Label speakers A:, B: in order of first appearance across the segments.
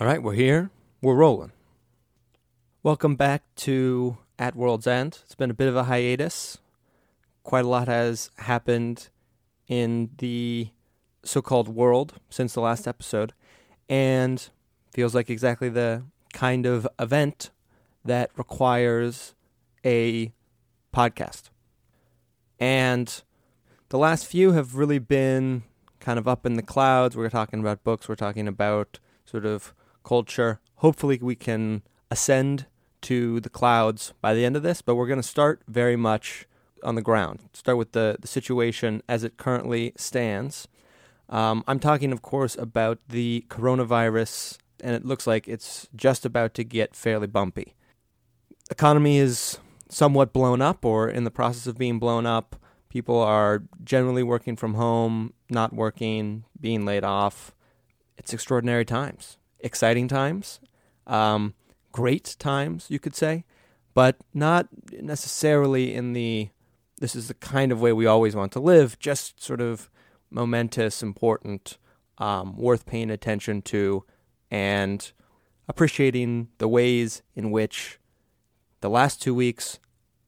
A: All right, we're here. We're rolling. Welcome back to At World's End. It's been a bit of a hiatus. Quite a lot has happened in the so called world since the last episode, and feels like exactly the kind of event that requires a podcast. And the last few have really been kind of up in the clouds. We're talking about books, we're talking about sort of culture. Hopefully, we can ascend to the clouds by the end of this, but we're going to start very much on the ground. Start with the, the situation as it currently stands. Um, I'm talking, of course, about the coronavirus, and it looks like it's just about to get fairly bumpy. Economy is somewhat blown up or in the process of being blown up. People are generally working from home, not working, being laid off. It's extraordinary times exciting times, um, great times, you could say, but not necessarily in the this is the kind of way we always want to live, just sort of momentous, important, um, worth paying attention to, and appreciating the ways in which the last two weeks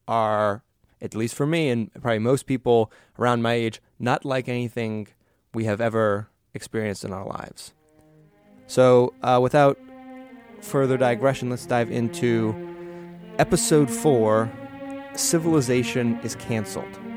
A: are, at least for me and probably most people around my age, not like anything we have ever experienced in our lives. So, uh, without further digression, let's dive into episode four Civilization is Cancelled.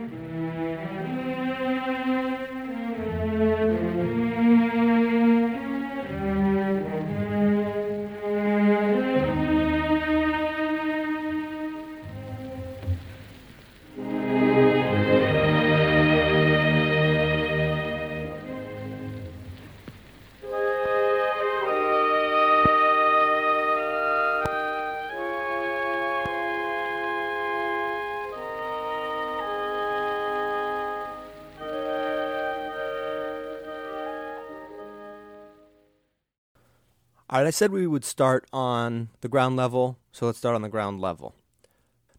A: Right, I said we would start on the ground level, so let's start on the ground level.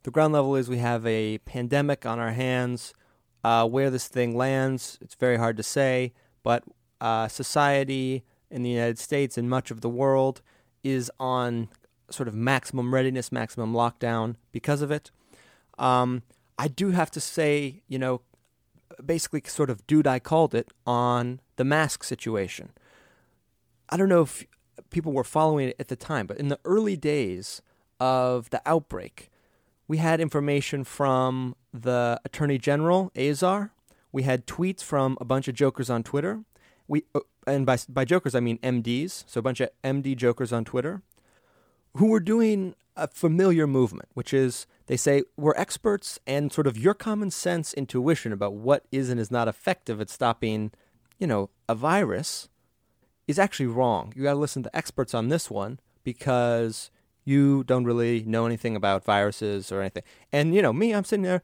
A: The ground level is we have a pandemic on our hands. Uh, where this thing lands, it's very hard to say, but uh, society in the United States and much of the world is on sort of maximum readiness, maximum lockdown because of it. Um, I do have to say, you know, basically, sort of dude, I called it on the mask situation. I don't know if people were following it at the time, but in the early days of the outbreak, we had information from the Attorney General Azar. We had tweets from a bunch of jokers on Twitter. We uh, and by by jokers I mean MDs, so a bunch of MD jokers on Twitter, who were doing a familiar movement, which is they say we're experts and sort of your common sense intuition about what is and is not effective at stopping, you know, a virus is actually wrong. You got to listen to experts on this one because you don't really know anything about viruses or anything. And you know, me, I'm sitting there,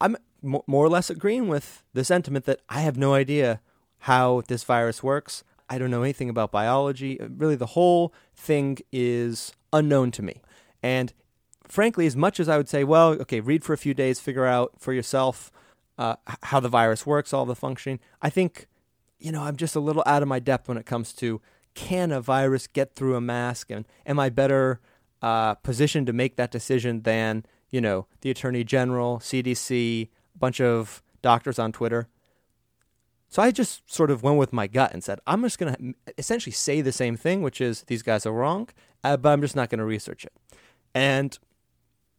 A: I'm more or less agreeing with the sentiment that I have no idea how this virus works. I don't know anything about biology. Really, the whole thing is unknown to me. And frankly, as much as I would say, well, okay, read for a few days, figure out for yourself uh, how the virus works, all the functioning, I think you know, I'm just a little out of my depth when it comes to can a virus get through a mask, and am I better uh, positioned to make that decision than you know the Attorney General, CDC, a bunch of doctors on Twitter? So I just sort of went with my gut and said, I'm just going to essentially say the same thing, which is these guys are wrong, uh, but I'm just not going to research it. And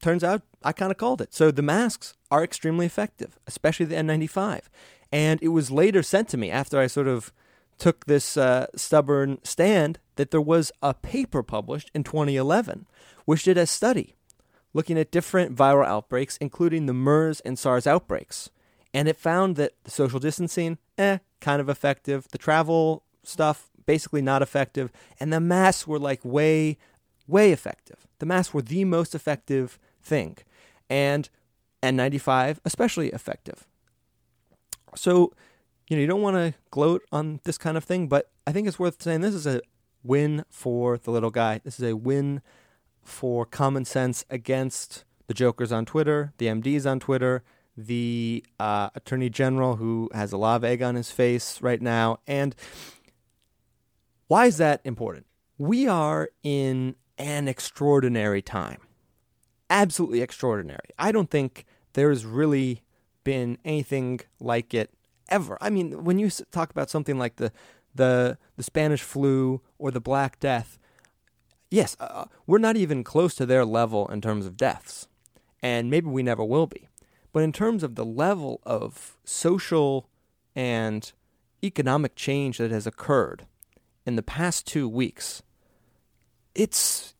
A: turns out I kind of called it. So the masks are extremely effective, especially the N95. And it was later sent to me after I sort of took this uh, stubborn stand that there was a paper published in 2011 which did a study looking at different viral outbreaks, including the MERS and SARS outbreaks. And it found that the social distancing, eh, kind of effective. The travel stuff, basically not effective. And the masks were like way, way effective. The masks were the most effective thing. And N95, especially effective. So, you know, you don't want to gloat on this kind of thing, but I think it's worth saying this is a win for the little guy. This is a win for common sense against the jokers on Twitter, the MDs on Twitter, the uh, attorney general who has a of egg on his face right now. And why is that important? we are in an extraordinary time. Absolutely extraordinary. I don't think there's really been anything like it ever. I mean, when you talk about something like the the the Spanish flu or the Black Death, yes, uh, uh, we're not even close to their level in terms of deaths, and maybe we never will be. But in terms of the level of social and economic change that has occurred in the past two weeks, it's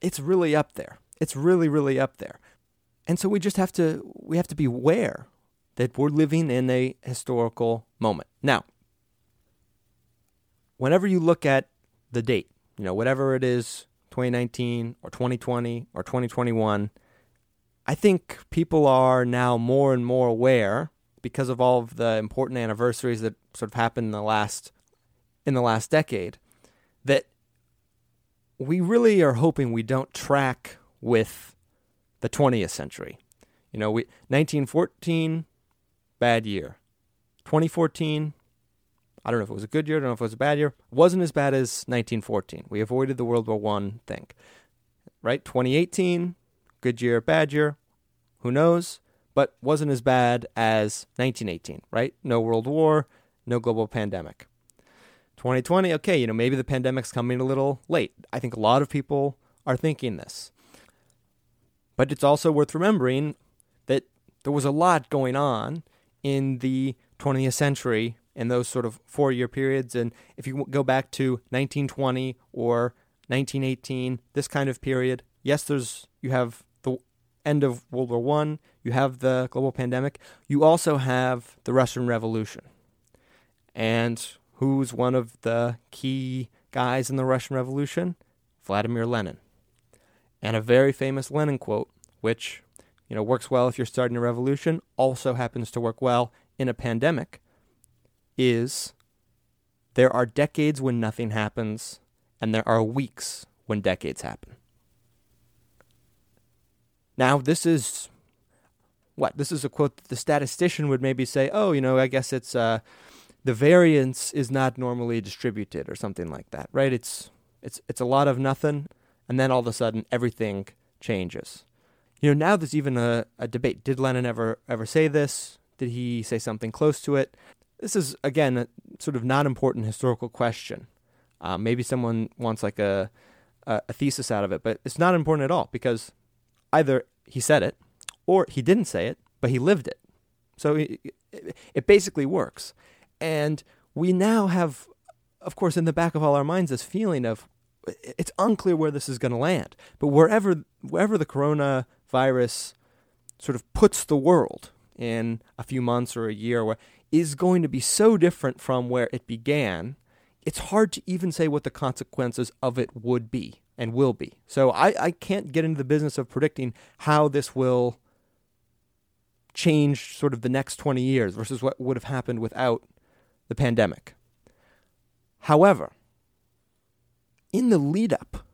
A: it's really up there. It's really, really up there. And so we just have to we have to be aware that we're living in a historical moment. Now, whenever you look at the date, you know, whatever it is, 2019 or 2020 or 2021, I think people are now more and more aware because of all of the important anniversaries that sort of happened in the last in the last decade that we really are hoping we don't track with the 20th century. You know, we 1914 bad year. 2014 I don't know if it was a good year, I don't know if it was a bad year. Wasn't as bad as 1914. We avoided the World War 1 thing. Right? 2018 good year, bad year. Who knows? But wasn't as bad as 1918, right? No World War, no global pandemic. 2020, okay, you know, maybe the pandemic's coming a little late. I think a lot of people are thinking this. But it's also worth remembering that there was a lot going on in the 20th century in those sort of four year periods. And if you go back to 1920 or 1918, this kind of period, yes, there's you have the end of World War One, you have the global pandemic, you also have the Russian Revolution. And who's one of the key guys in the Russian Revolution? Vladimir Lenin. And a very famous Lenin quote, which you know works well if you're starting a revolution, also happens to work well in a pandemic, is there are decades when nothing happens, and there are weeks when decades happen. Now, this is what? This is a quote that the statistician would maybe say, oh, you know, I guess it's uh, the variance is not normally distributed or something like that, right? It's it's it's a lot of nothing, and then all of a sudden everything changes. You know, now there's even a, a debate. Did Lenin ever ever say this? Did he say something close to it? This is again a sort of not important historical question. Uh, maybe someone wants like a, a a thesis out of it, but it's not important at all because either he said it or he didn't say it, but he lived it. So it, it basically works. And we now have, of course, in the back of all our minds, this feeling of it's unclear where this is going to land. But wherever wherever the coronavirus sort of puts the world in a few months or a year, is going to be so different from where it began. It's hard to even say what the consequences of it would be and will be. So I, I can't get into the business of predicting how this will change sort of the next 20 years versus what would have happened without the pandemic. However, in the lead up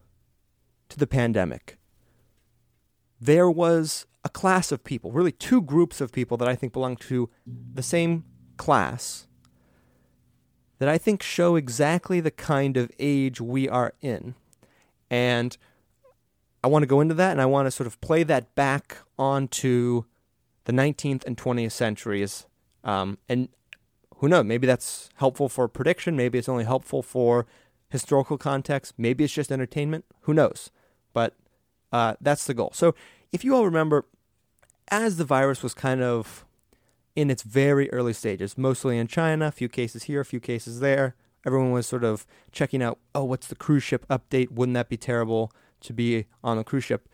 A: to the pandemic, there was a class of people, really two groups of people that I think belong to the same class, that I think show exactly the kind of age we are in. And I want to go into that and I want to sort of play that back onto the 19th and 20th centuries. Um, and who knows? Maybe that's helpful for prediction. Maybe it's only helpful for historical context. Maybe it's just entertainment. Who knows? But uh, that's the goal. So if you all remember, as the virus was kind of in its very early stages, mostly in China, a few cases here, a few cases there, everyone was sort of checking out, oh, what's the cruise ship update? Wouldn't that be terrible to be on a cruise ship?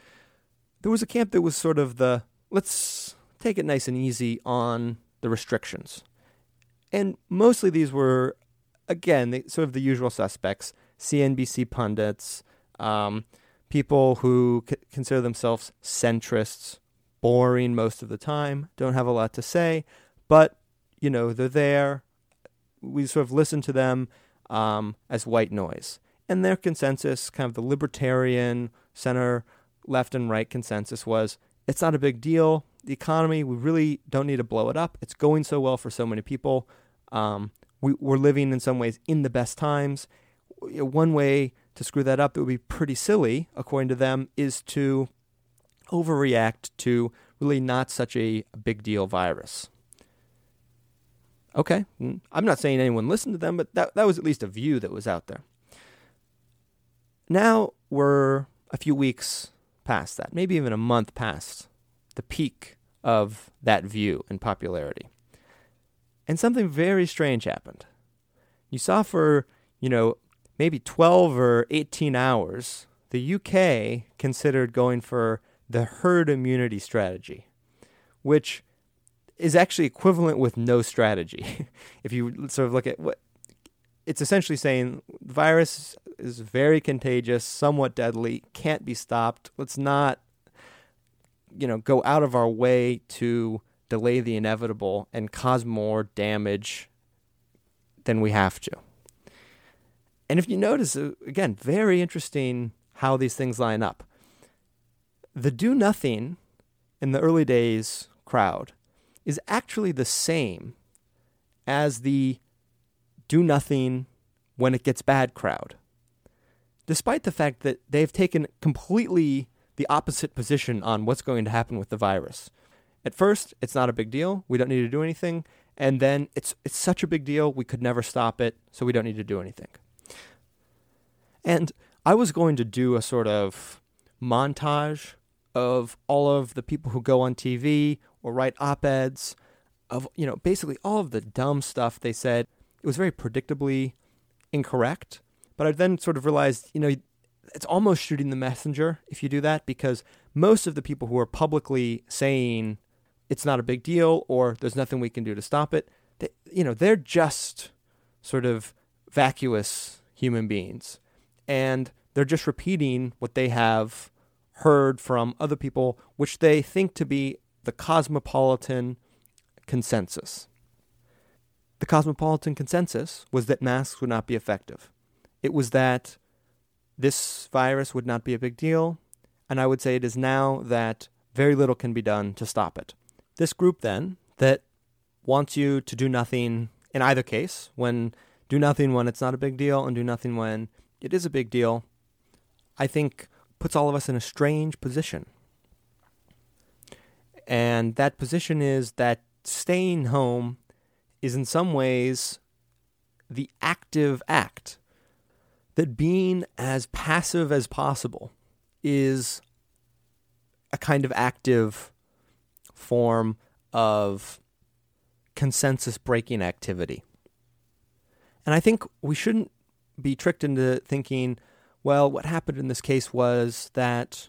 A: There was a camp that was sort of the let's take it nice and easy on the restrictions. And mostly these were, again, the, sort of the usual suspects CNBC pundits, um, people who c- consider themselves centrists, boring most of the time, don't have a lot to say, but, you know, they're there. We sort of listen to them um, as white noise. And their consensus, kind of the libertarian, center, left, and right consensus was it's not a big deal. The economy, we really don't need to blow it up. It's going so well for so many people. Um, we, we're living in some ways in the best times. One way to screw that up that would be pretty silly, according to them, is to overreact to really not such a big deal virus. Okay, I'm not saying anyone listened to them, but that, that was at least a view that was out there. Now we're a few weeks past that, maybe even a month past the peak of that view in popularity. And something very strange happened. You saw for, you know, maybe 12 or 18 hours, the UK considered going for the herd immunity strategy, which is actually equivalent with no strategy. if you sort of look at what it's essentially saying virus is very contagious, somewhat deadly, can't be stopped. Let's not you know go out of our way to delay the inevitable and cause more damage than we have to. And if you notice, uh, again, very interesting how these things line up. The do nothing in the early days crowd is actually the same as the do nothing when it gets bad crowd. Despite the fact that they've taken completely the opposite position on what's going to happen with the virus. At first, it's not a big deal. We don't need to do anything. And then it's it's such a big deal, we could never stop it, so we don't need to do anything. And I was going to do a sort of montage of all of the people who go on TV or write op-eds of you know basically all of the dumb stuff they said. It was very predictably incorrect, but I then sort of realized, you know, it's almost shooting the messenger if you do that because most of the people who are publicly saying it's not a big deal or there's nothing we can do to stop it, they, you know, they're just sort of vacuous human beings and they're just repeating what they have heard from other people which they think to be the cosmopolitan consensus. The cosmopolitan consensus was that masks would not be effective. It was that this virus would not be a big deal, and I would say it is now that very little can be done to stop it. This group, then, that wants you to do nothing in either case, when do nothing when it's not a big deal and do nothing when it is a big deal, I think puts all of us in a strange position. And that position is that staying home is in some ways the active act that being as passive as possible is a kind of active form of consensus breaking activity. And I think we shouldn't be tricked into thinking, well, what happened in this case was that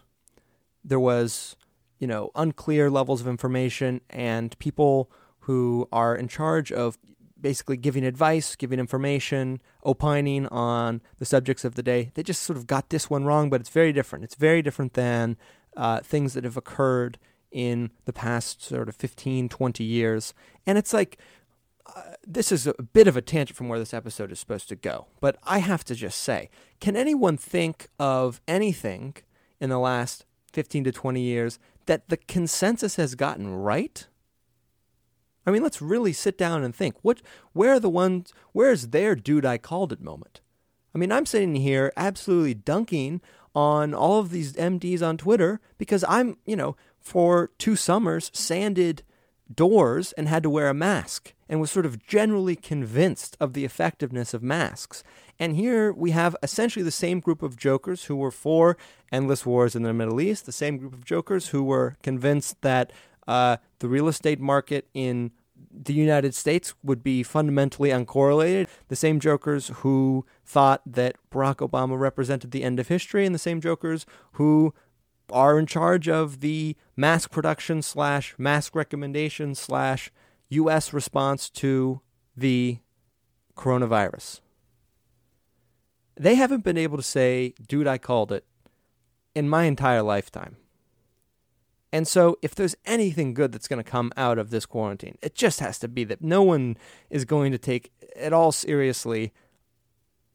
A: there was, you know, unclear levels of information and people who are in charge of basically giving advice, giving information, opining on the subjects of the day. They just sort of got this one wrong, but it's very different. It's very different than uh, things that have occurred in the past sort of 15, 20 years. And it's like, uh, this is a bit of a tangent from where this episode is supposed to go, but I have to just say can anyone think of anything in the last 15 to 20 years that the consensus has gotten right? I mean, let's really sit down and think. What, where are the ones? Where's their dude I called it moment? I mean, I'm sitting here absolutely dunking on all of these MDs on Twitter because I'm, you know, for two summers sanded doors and had to wear a mask and was sort of generally convinced of the effectiveness of masks. And here we have essentially the same group of jokers who were for endless wars in the Middle East, the same group of jokers who were convinced that uh, the real estate market in the United States would be fundamentally uncorrelated. The same jokers who thought that Barack Obama represented the end of history, and the same jokers who are in charge of the mask production slash mask recommendation slash U.S. response to the coronavirus. They haven't been able to say, dude, I called it in my entire lifetime. And so, if there's anything good that's going to come out of this quarantine, it just has to be that no one is going to take it all seriously.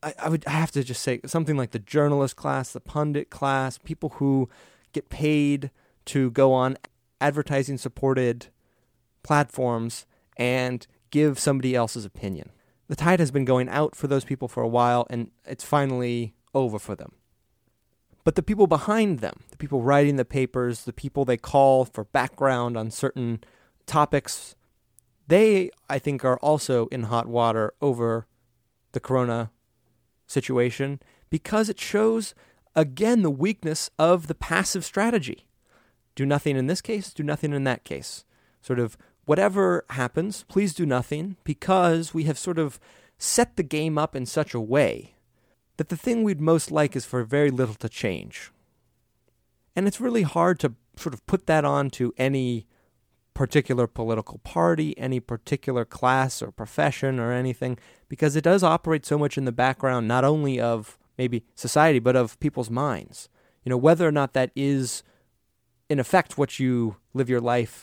A: I, I would I have to just say something like the journalist class, the pundit class, people who get paid to go on advertising supported platforms and give somebody else's opinion. The tide has been going out for those people for a while, and it's finally over for them. But the people behind them, the people writing the papers, the people they call for background on certain topics, they, I think, are also in hot water over the corona situation because it shows, again, the weakness of the passive strategy. Do nothing in this case, do nothing in that case. Sort of whatever happens, please do nothing because we have sort of set the game up in such a way that the thing we'd most like is for very little to change. And it's really hard to sort of put that on to any particular political party, any particular class or profession or anything, because it does operate so much in the background, not only of maybe society, but of people's minds. You know, whether or not that is, in effect, what you live your life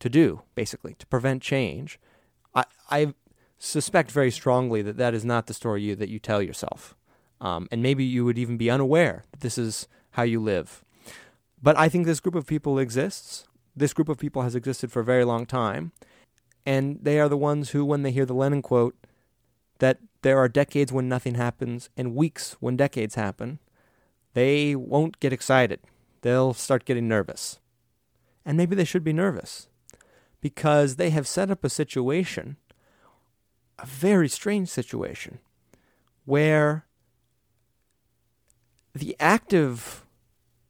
A: to do, basically, to prevent change. I, I suspect very strongly that that is not the story you, that you tell yourself. Um, and maybe you would even be unaware that this is how you live. But I think this group of people exists. This group of people has existed for a very long time. And they are the ones who, when they hear the Lenin quote, that there are decades when nothing happens and weeks when decades happen, they won't get excited. They'll start getting nervous. And maybe they should be nervous because they have set up a situation, a very strange situation, where the active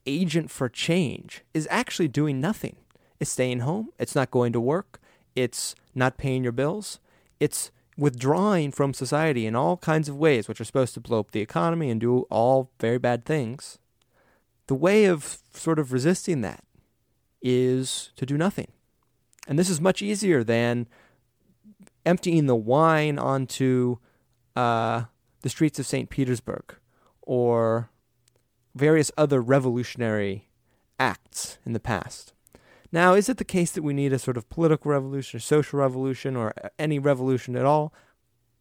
A: agent for change is actually doing nothing. It's staying home, it's not going to work, it's not paying your bills, it's withdrawing from society in all kinds of ways, which are supposed to blow up the economy and do all very bad things. The way of sort of resisting that is to do nothing. And this is much easier than emptying the wine onto uh, the streets of St. Petersburg or various other revolutionary acts in the past. Now, is it the case that we need a sort of political revolution or social revolution or any revolution at all?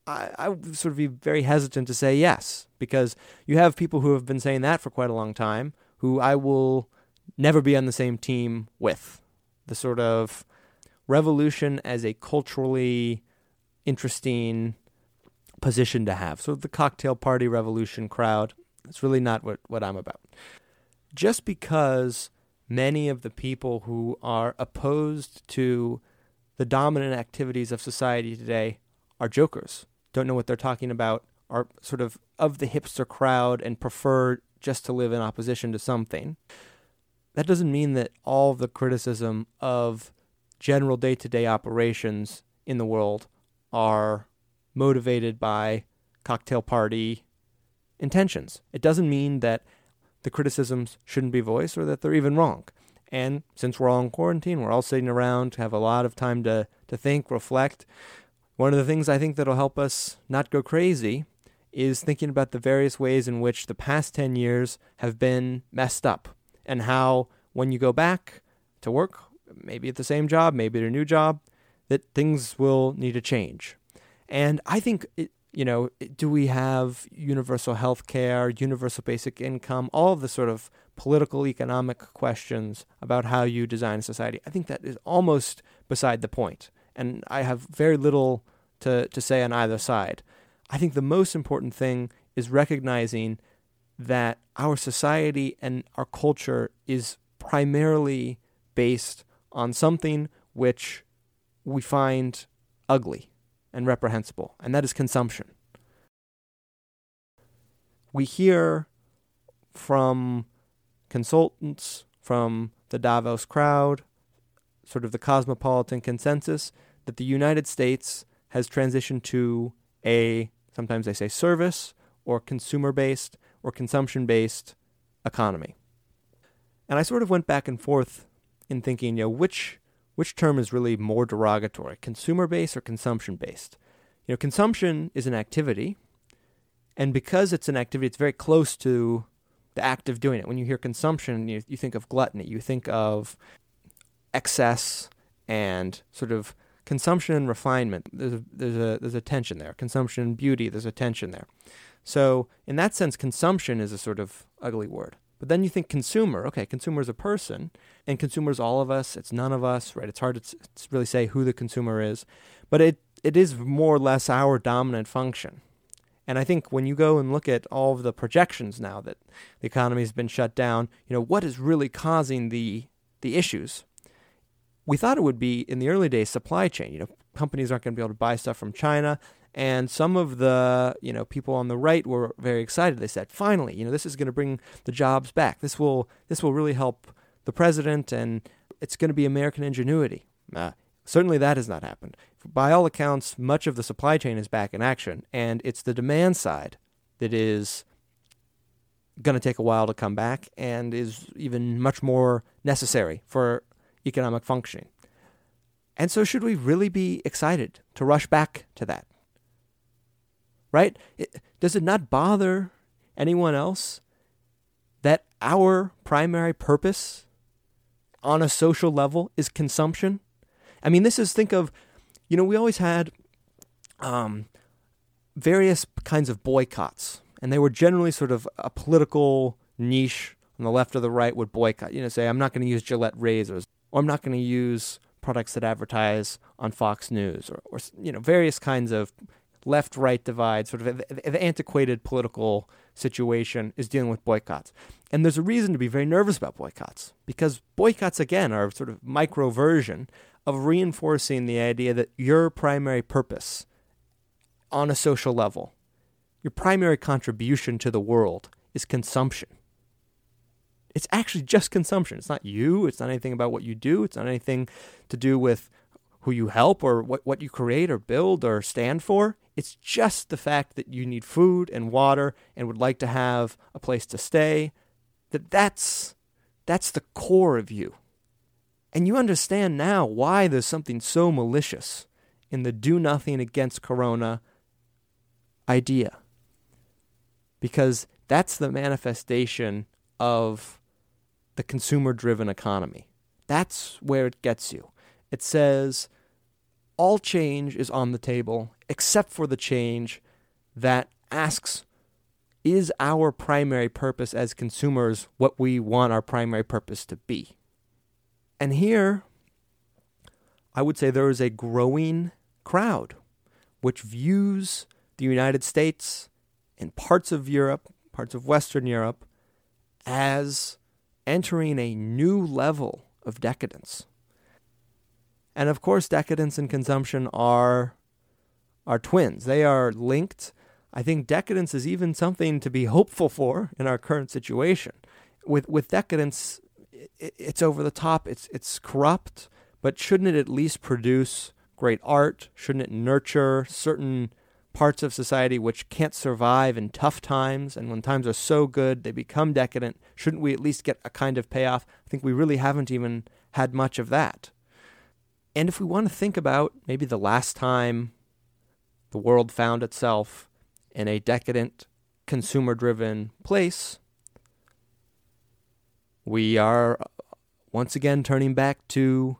A: I, I would sort of be very hesitant to say yes, because you have people who have been saying that for quite a long time, who I will never be on the same team with. The sort of revolution as a culturally interesting position to have. So the cocktail party revolution crowd, it's really not what, what I'm about. Just because many of the people who are opposed to the dominant activities of society today are jokers, don't know what they're talking about, are sort of of the hipster crowd and prefer just to live in opposition to something. That doesn't mean that all the criticism of general day to day operations in the world are motivated by cocktail party intentions. It doesn't mean that the criticisms shouldn't be voiced or that they're even wrong. And since we're all in quarantine, we're all sitting around, to have a lot of time to, to think, reflect. One of the things I think that'll help us not go crazy is thinking about the various ways in which the past 10 years have been messed up and how when you go back to work, maybe at the same job, maybe at a new job, that things will need to change. And I think it, you know, do we have universal health care, universal basic income, all of the sort of political, economic questions about how you design a society? I think that is almost beside the point. And I have very little to, to say on either side. I think the most important thing is recognizing that our society and our culture is primarily based on something which we find ugly and reprehensible, and that is consumption. We hear from consultants, from the Davos crowd, sort of the cosmopolitan consensus, that the United States has transitioned to a, sometimes they say service or consumer based or consumption based economy. And I sort of went back and forth in thinking, you know, which which term is really more derogatory, consumer based or consumption based? You know, consumption is an activity, and because it's an activity, it's very close to the act of doing it. When you hear consumption, you, you think of gluttony, you think of excess and sort of consumption and refinement. There's a, there's a there's a tension there. Consumption and beauty. There's a tension there. So in that sense, consumption is a sort of ugly word. But then you think consumer. Okay, consumer is a person, and consumer is all of us. It's none of us, right? It's hard to, to really say who the consumer is, but it it is more or less our dominant function. And I think when you go and look at all of the projections now that the economy has been shut down, you know, what is really causing the the issues? We thought it would be in the early days supply chain. You know, companies aren't going to be able to buy stuff from China. And some of the, you know, people on the right were very excited. They said, "Finally, you know, this is going to bring the jobs back. This will this will really help the president and it's going to be American ingenuity." Uh, certainly that has not happened. By all accounts, much of the supply chain is back in action, and it's the demand side that is going to take a while to come back and is even much more necessary for economic functioning. And so, should we really be excited to rush back to that? Right? It, does it not bother anyone else that our primary purpose on a social level is consumption? I mean, this is, think of, you know, we always had um, various kinds of boycotts, and they were generally sort of a political niche on the left or the right would boycott. You know, say, I'm not going to use Gillette razors, or I'm not going to use products that advertise on Fox News, or, or you know, various kinds of left right divide, sort of the antiquated political situation is dealing with boycotts. And there's a reason to be very nervous about boycotts because boycotts, again, are sort of micro version of reinforcing the idea that your primary purpose on a social level, your primary contribution to the world is consumption. It's actually just consumption. It's not you. It's not anything about what you do. It's not anything to do with who you help or what, what you create or build or stand for. It's just the fact that you need food and water and would like to have a place to stay. That that's that's the core of you. And you understand now why there's something so malicious in the do nothing against corona idea. Because that's the manifestation of the consumer driven economy. That's where it gets you. It says all change is on the table except for the change that asks is our primary purpose as consumers what we want our primary purpose to be? And here, I would say there is a growing crowd which views the United States and parts of Europe, parts of Western Europe, as entering a new level of decadence. And of course, decadence and consumption are, are twins. They are linked. I think decadence is even something to be hopeful for in our current situation. With, with decadence, it's over the top, it's it's corrupt, but shouldn't it at least produce great art? Shouldn't it nurture certain parts of society which can't survive in tough times and when times are so good they become decadent? Shouldn't we at least get a kind of payoff? I think we really haven't even had much of that. And if we want to think about maybe the last time the world found itself in a decadent, consumer driven place, we are uh, once again turning back to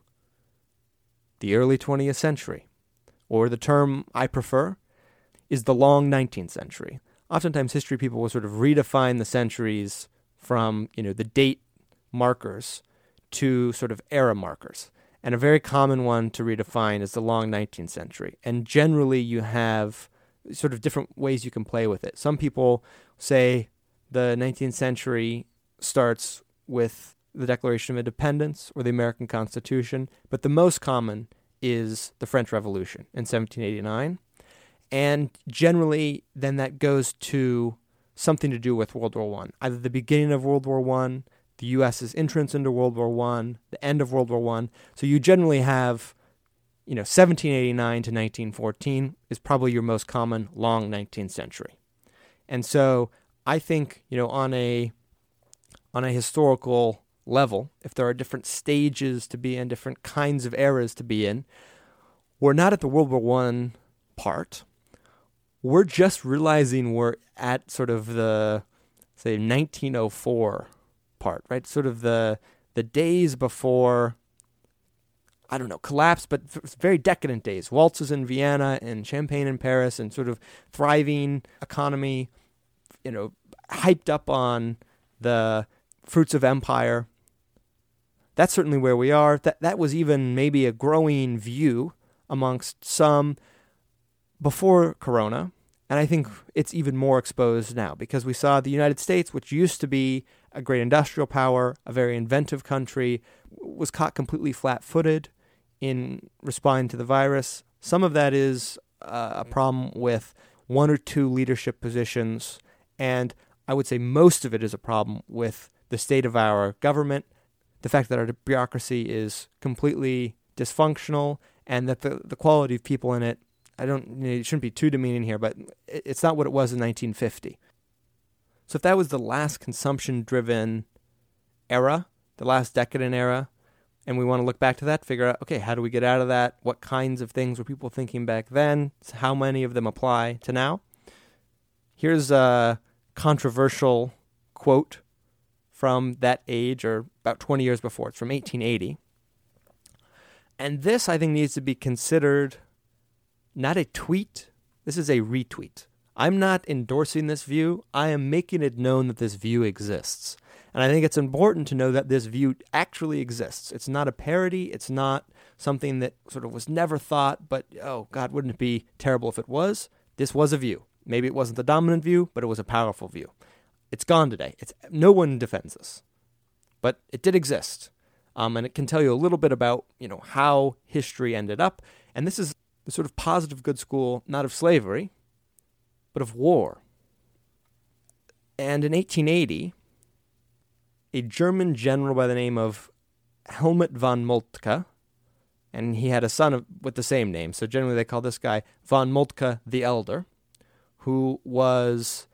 A: the early 20th century, or the term I prefer is the long 19th century. Oftentimes, history people will sort of redefine the centuries from you know the date markers to sort of era markers. And a very common one to redefine is the long 19th century. And generally, you have sort of different ways you can play with it. Some people say the 19th century starts with the Declaration of Independence or the American Constitution, but the most common is the French Revolution in 1789. And generally, then that goes to something to do with World War One, either the beginning of World War One, the U.S.'s entrance into World War One, the end of World War One. So you generally have, you know, 1789 to 1914 is probably your most common long 19th century. And so I think, you know, on a on a historical level, if there are different stages to be in, different kinds of eras to be in, we're not at the World War One part. We're just realizing we're at sort of the say 1904 part, right? Sort of the the days before I don't know, collapse, but very decadent days. Waltzes in Vienna and champagne in Paris and sort of thriving economy, you know, hyped up on the fruits of empire. That's certainly where we are. That that was even maybe a growing view amongst some before Corona, And I think it's even more exposed now because we saw the United States, which used to be a great industrial power, a very inventive country, was caught completely flat footed in responding to the virus. Some of that is uh, a problem with one or two leadership positions, and I would say most of it is a problem with the state of our government, the fact that our bureaucracy is completely dysfunctional, and that the, the quality of people in it, I don't, it shouldn't be too demeaning here, but it's not what it was in 1950. So if that was the last consumption driven era, the last decadent era, and we want to look back to that, figure out, okay, how do we get out of that? What kinds of things were people thinking back then? How many of them apply to now? Here's a controversial quote from that age, or about 20 years before. It's from 1880. And this, I think, needs to be considered not a tweet, this is a retweet. I'm not endorsing this view, I am making it known that this view exists. And I think it's important to know that this view actually exists. It's not a parody, it's not something that sort of was never thought, but oh, God, wouldn't it be terrible if it was? This was a view. Maybe it wasn't the dominant view, but it was a powerful view. It's gone today. It's no one defends this, but it did exist, um, and it can tell you a little bit about you know how history ended up. And this is the sort of positive good school, not of slavery, but of war. And in 1880, a German general by the name of Helmut von Moltke, and he had a son of, with the same name, so generally they call this guy von Moltke the Elder, who was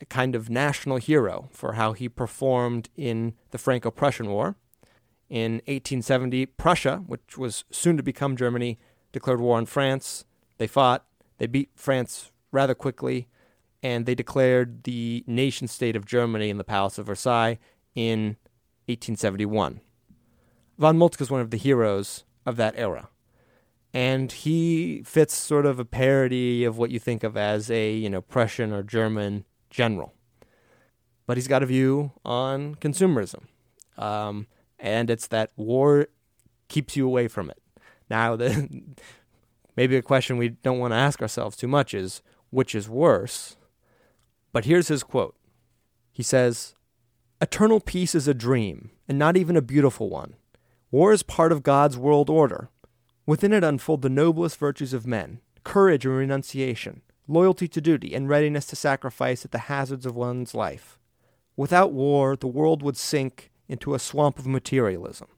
A: a kind of national hero for how he performed in the Franco Prussian War. In 1870, Prussia, which was soon to become Germany, declared war on France. They fought, they beat France rather quickly, and they declared the nation state of Germany in the Palace of Versailles in 1871. Von Moltke is one of the heroes of that era. And he fits sort of a parody of what you think of as a, you know, Prussian or German general. But he's got a view on consumerism. Um, and it's that war keeps you away from it. Now, the, maybe a question we don't want to ask ourselves too much is which is worse? But here's his quote He says, Eternal peace is a dream, and not even a beautiful one. War is part of God's world order. Within it unfold the noblest virtues of men courage and renunciation, loyalty to duty, and readiness to sacrifice at the hazards of one's life. Without war, the world would sink into a swamp of materialism.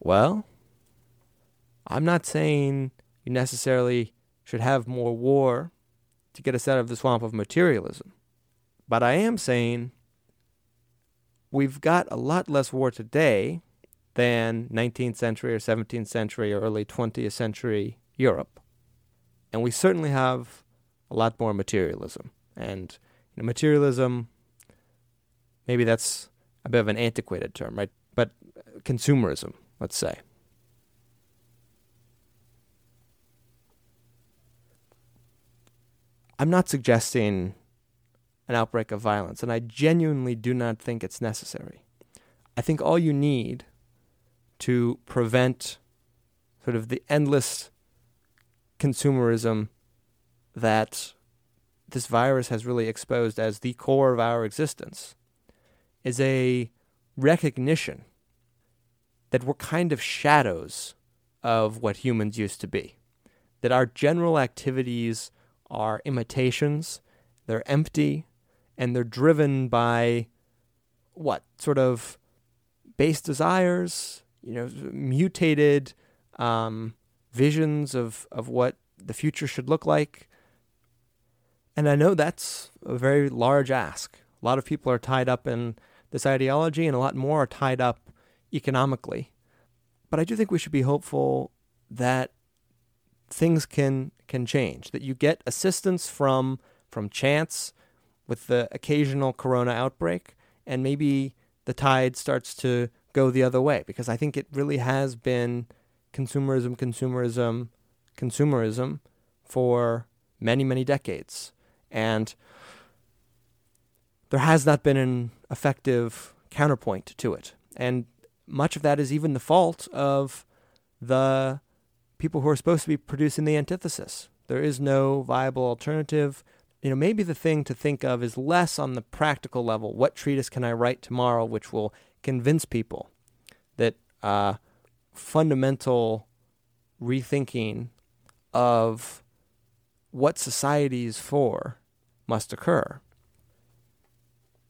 A: Well, I'm not saying you necessarily should have more war to get us out of the swamp of materialism. But I am saying we've got a lot less war today than 19th century or 17th century or early 20th century Europe. And we certainly have a lot more materialism. And you know, materialism, maybe that's a bit of an antiquated term, right? But consumerism, let's say. I'm not suggesting an outbreak of violence, and I genuinely do not think it's necessary. I think all you need to prevent sort of the endless consumerism that this virus has really exposed as the core of our existence is a recognition that we're kind of shadows of what humans used to be. That our general activities are imitations, they're empty, and they're driven by what sort of base desires, you know, mutated um, visions of, of what the future should look like. And I know that's a very large ask. A lot of people are tied up in this ideology, and a lot more are tied up economically. But I do think we should be hopeful that things can can change. That you get assistance from from chance with the occasional corona outbreak, and maybe the tide starts to go the other way. Because I think it really has been consumerism, consumerism, consumerism for many, many decades. And there has not been an effective counterpoint to it. And much of that is even the fault of the people who are supposed to be producing the antithesis. There is no viable alternative. You know, maybe the thing to think of is less on the practical level. What treatise can I write tomorrow which will convince people that uh, fundamental rethinking of what society is for must occur?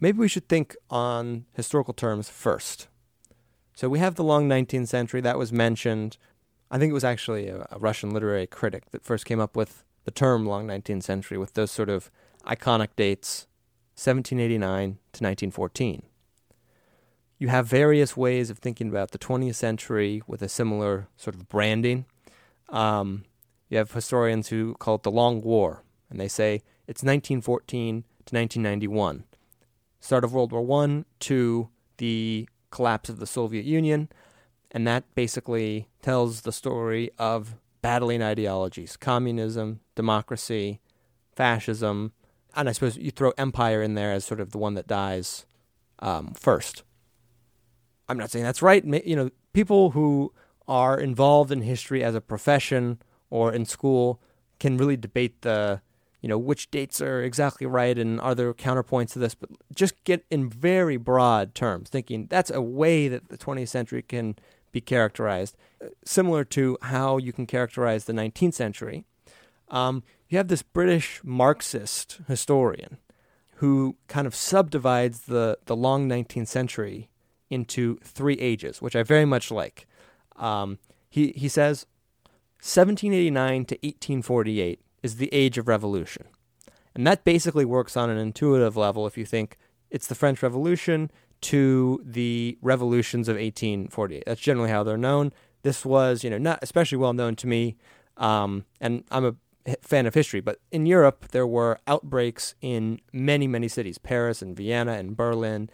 A: Maybe we should think on historical terms first. So we have the long 19th century that was mentioned. I think it was actually a, a, Russian literary critic that first came up with the term long 19th century with those sort of iconic dates 1789 to 1914. You have various ways of thinking about the 20th century with a similar sort of branding. Um, you have historians who call it the Long War, and they say it's 1914 to 1991. Start of World War I to the collapse of the Soviet Union, and that basically tells the story of battling ideologies communism, democracy, fascism, and I suppose you throw empire in there as sort of the one that dies um, first. I'm not saying that's right. You know, people who are involved in history as a profession or in school can really debate the you know which dates are exactly right and are there counterpoints to this but just get in very broad terms thinking that's a way that the 20th century can be characterized similar to how you can characterize the 19th century. Um, you have this british marxist historian who kind of subdivides the, the long 19th century into three ages which i very much like. Um, he, he says 1789 to 1848 is the age of revolution. And that basically works on an intuitive level if you think it's the French Revolution to the revolutions of 1848. That's generally how they're known. This was, you know, not especially well known to me, um, and I'm a fan of history, but in Europe there were outbreaks in many, many cities, Paris and Vienna and Berlin,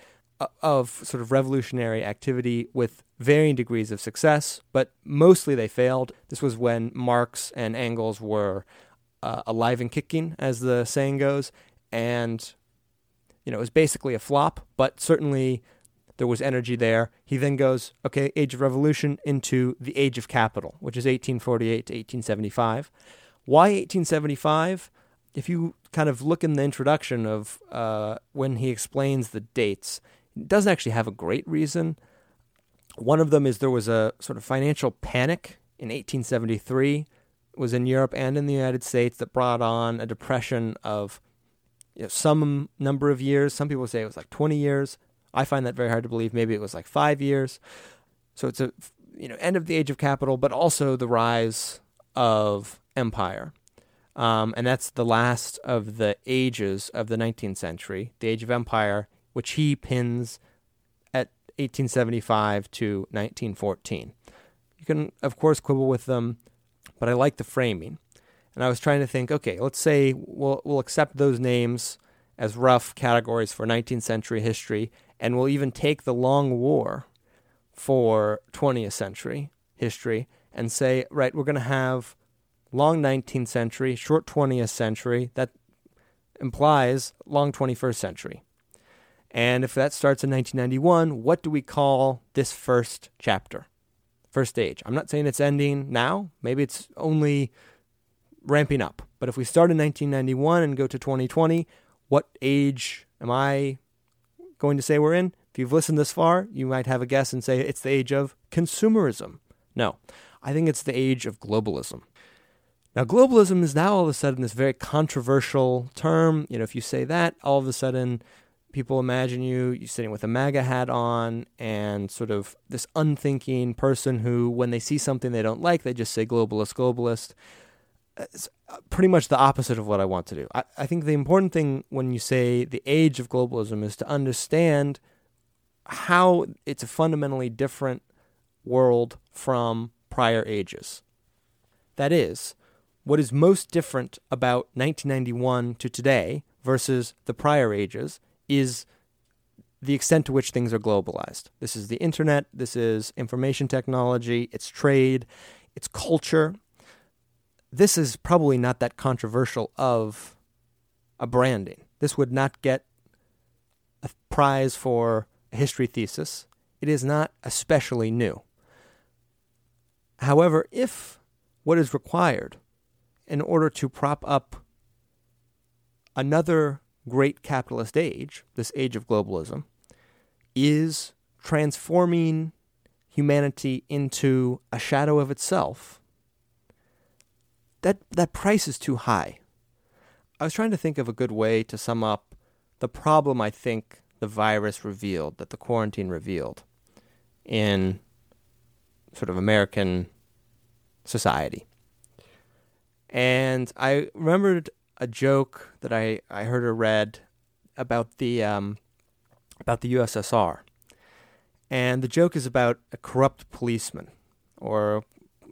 A: of sort of revolutionary activity with varying degrees of success, but mostly they failed. This was when Marx and Engels were uh, alive and kicking, as the saying goes, and you know it was basically a flop. But certainly there was energy there. He then goes, okay, Age of Revolution into the Age of Capital, which is 1848 to 1875. Why 1875? If you kind of look in the introduction of uh, when he explains the dates, it doesn't actually have a great reason. One of them is there was a sort of financial panic in 1873 was in Europe and in the United States that brought on a depression of you know, some number of years. Some people say it was like 20 years. I find that very hard to believe. Maybe it was like five years. So it's a you know end of the age of capital, but also the rise of empire. Um, and that's the last of the ages of the 19th century, the age of empire, which he pins at 1875 to 1914. You can, of course, quibble with them but I like the framing. And I was trying to think, okay, let's say we'll we'll accept those names as rough categories for 19th century history, and we'll even take the Long War for 20th century history and say, right, we're going to have long 19th century, short 20th century. That implies long 21st century. And if that starts in 1991, what do we call this first chapter? First stage. I'm not saying it's ending now. Maybe it's only ramping up. But if we start in 1991 and go to 2020, what age am I going to say we're in? If you've listened this far, you might have a guess and say it's the age of consumerism. No, I think it's the age of globalism. Now, globalism is now all of a sudden this very controversial term. You know, if you say that, all of a sudden people imagine you you sitting with a MAGA hat on and sort of this unthinking person who, when they see something they don't like, they just say globalist, globalist. It's uh, pretty much the opposite of what I want to do. I, I think the important thing when you say the age of globalism is to understand how it's a fundamentally different world from prior ages. That is, what is most different about 1991 to today versus the prior ages is the extent to which things are globalized. This is the internet, this is information technology, it's trade, it's culture. This is probably not that controversial of a branding. This would not get a prize for a history thesis. It is not especially new. However, if what is required in order to prop up another great capitalist age, this age of globalism, is transforming humanity into a shadow of itself. That that price is too high. I was trying to think of a good way to sum up the problem I think the virus revealed, that the quarantine revealed in sort of American society. And I remembered a joke that I, I heard or read about the um, about the USSR. And the joke is about a corrupt policeman or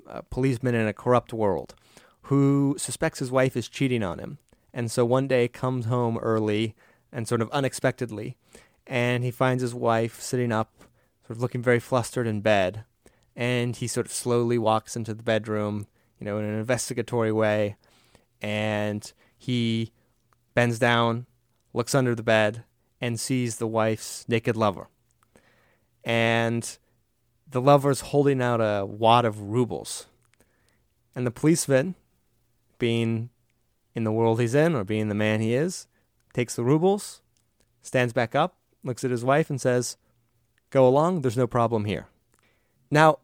A: a policeman in a corrupt world who suspects his wife is cheating on him. And so one day comes home early and sort of unexpectedly, and he finds his wife sitting up, sort of looking very flustered in bed. And he sort of slowly walks into the bedroom, you know, in an investigatory way, and he bends down, looks under the bed, and sees the wife's naked lover. And the lover's holding out a wad of rubles. And the policeman, being in the world he's in, or being the man he is, takes the rubles, stands back up, looks at his wife, and says, Go along, there's no problem here. Now,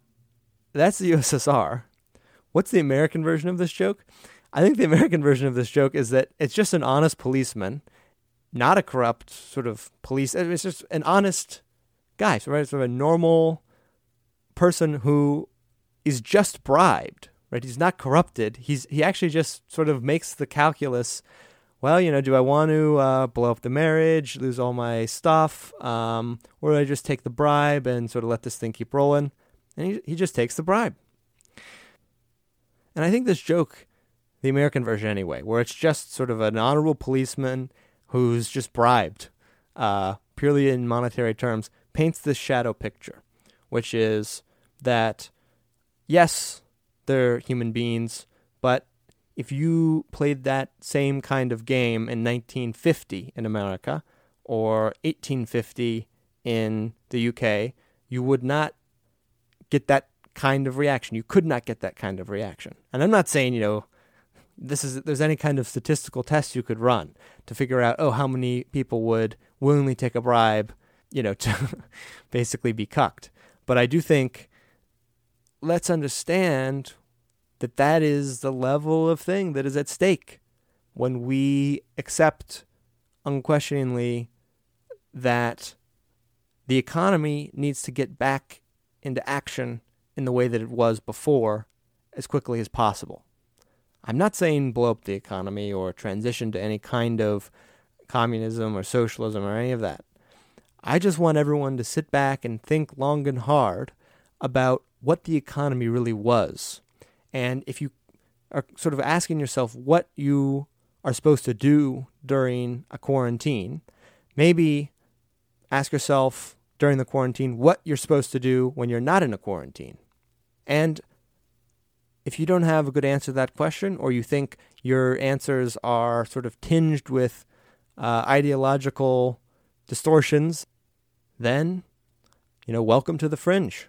A: that's the USSR. What's the American version of this joke? I think the American version of this joke is that it's just an honest policeman, not a corrupt sort of police. It's just an honest guy, so right, sort of a normal person who is just bribed, right? He's not corrupted. He's he actually just sort of makes the calculus. Well, you know, do I want to uh, blow up the marriage, lose all my stuff, um, or do I just take the bribe and sort of let this thing keep rolling? And he he just takes the bribe. And I think this joke the American version anyway, where it's just sort of an honorable policeman who's just bribed, uh, purely in monetary terms, paints this shadow picture, which is that yes, they're human beings, but if you played that same kind of game in 1950 in America or 1850 in the UK, you would not get that kind of reaction. You could not get that kind of reaction. And I'm not saying, you know, this is there's any kind of statistical test you could run to figure out oh how many people would willingly take a bribe you know to basically be cucked. But i do think let's understand that that is the level of thing that is at stake when we accept unquestioningly that the economy needs to get back into action in the way that it was before as quickly as possible I'm not saying blow up the economy or transition to any kind of communism or socialism or any of that. I just want everyone to sit back and think long and hard about what the economy really was. And if you are sort of asking yourself what you are supposed to do during a quarantine, maybe ask yourself during the quarantine what you're supposed to do when you're not in a quarantine. And if you don't have a good answer to that question, or you think your answers are sort of tinged with uh, ideological distortions, then, you know, welcome to the fringe.